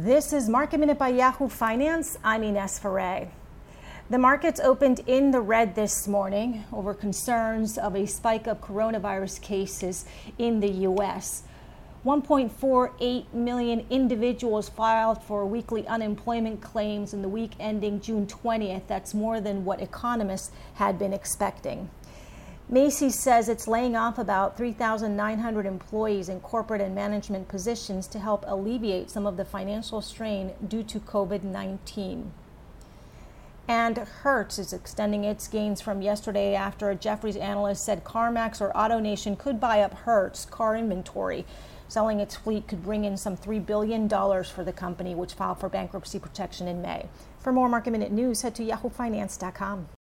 This is Market Minute by Yahoo Finance. I'm Ines Ferre. The markets opened in the red this morning over concerns of a spike of coronavirus cases in the U.S. 1.48 million individuals filed for weekly unemployment claims in the week ending June 20th. That's more than what economists had been expecting. Macy's says it's laying off about 3,900 employees in corporate and management positions to help alleviate some of the financial strain due to COVID 19. And Hertz is extending its gains from yesterday after a Jefferies analyst said CarMax or AutoNation could buy up Hertz car inventory. Selling its fleet could bring in some $3 billion for the company, which filed for bankruptcy protection in May. For more market minute news, head to yahoofinance.com.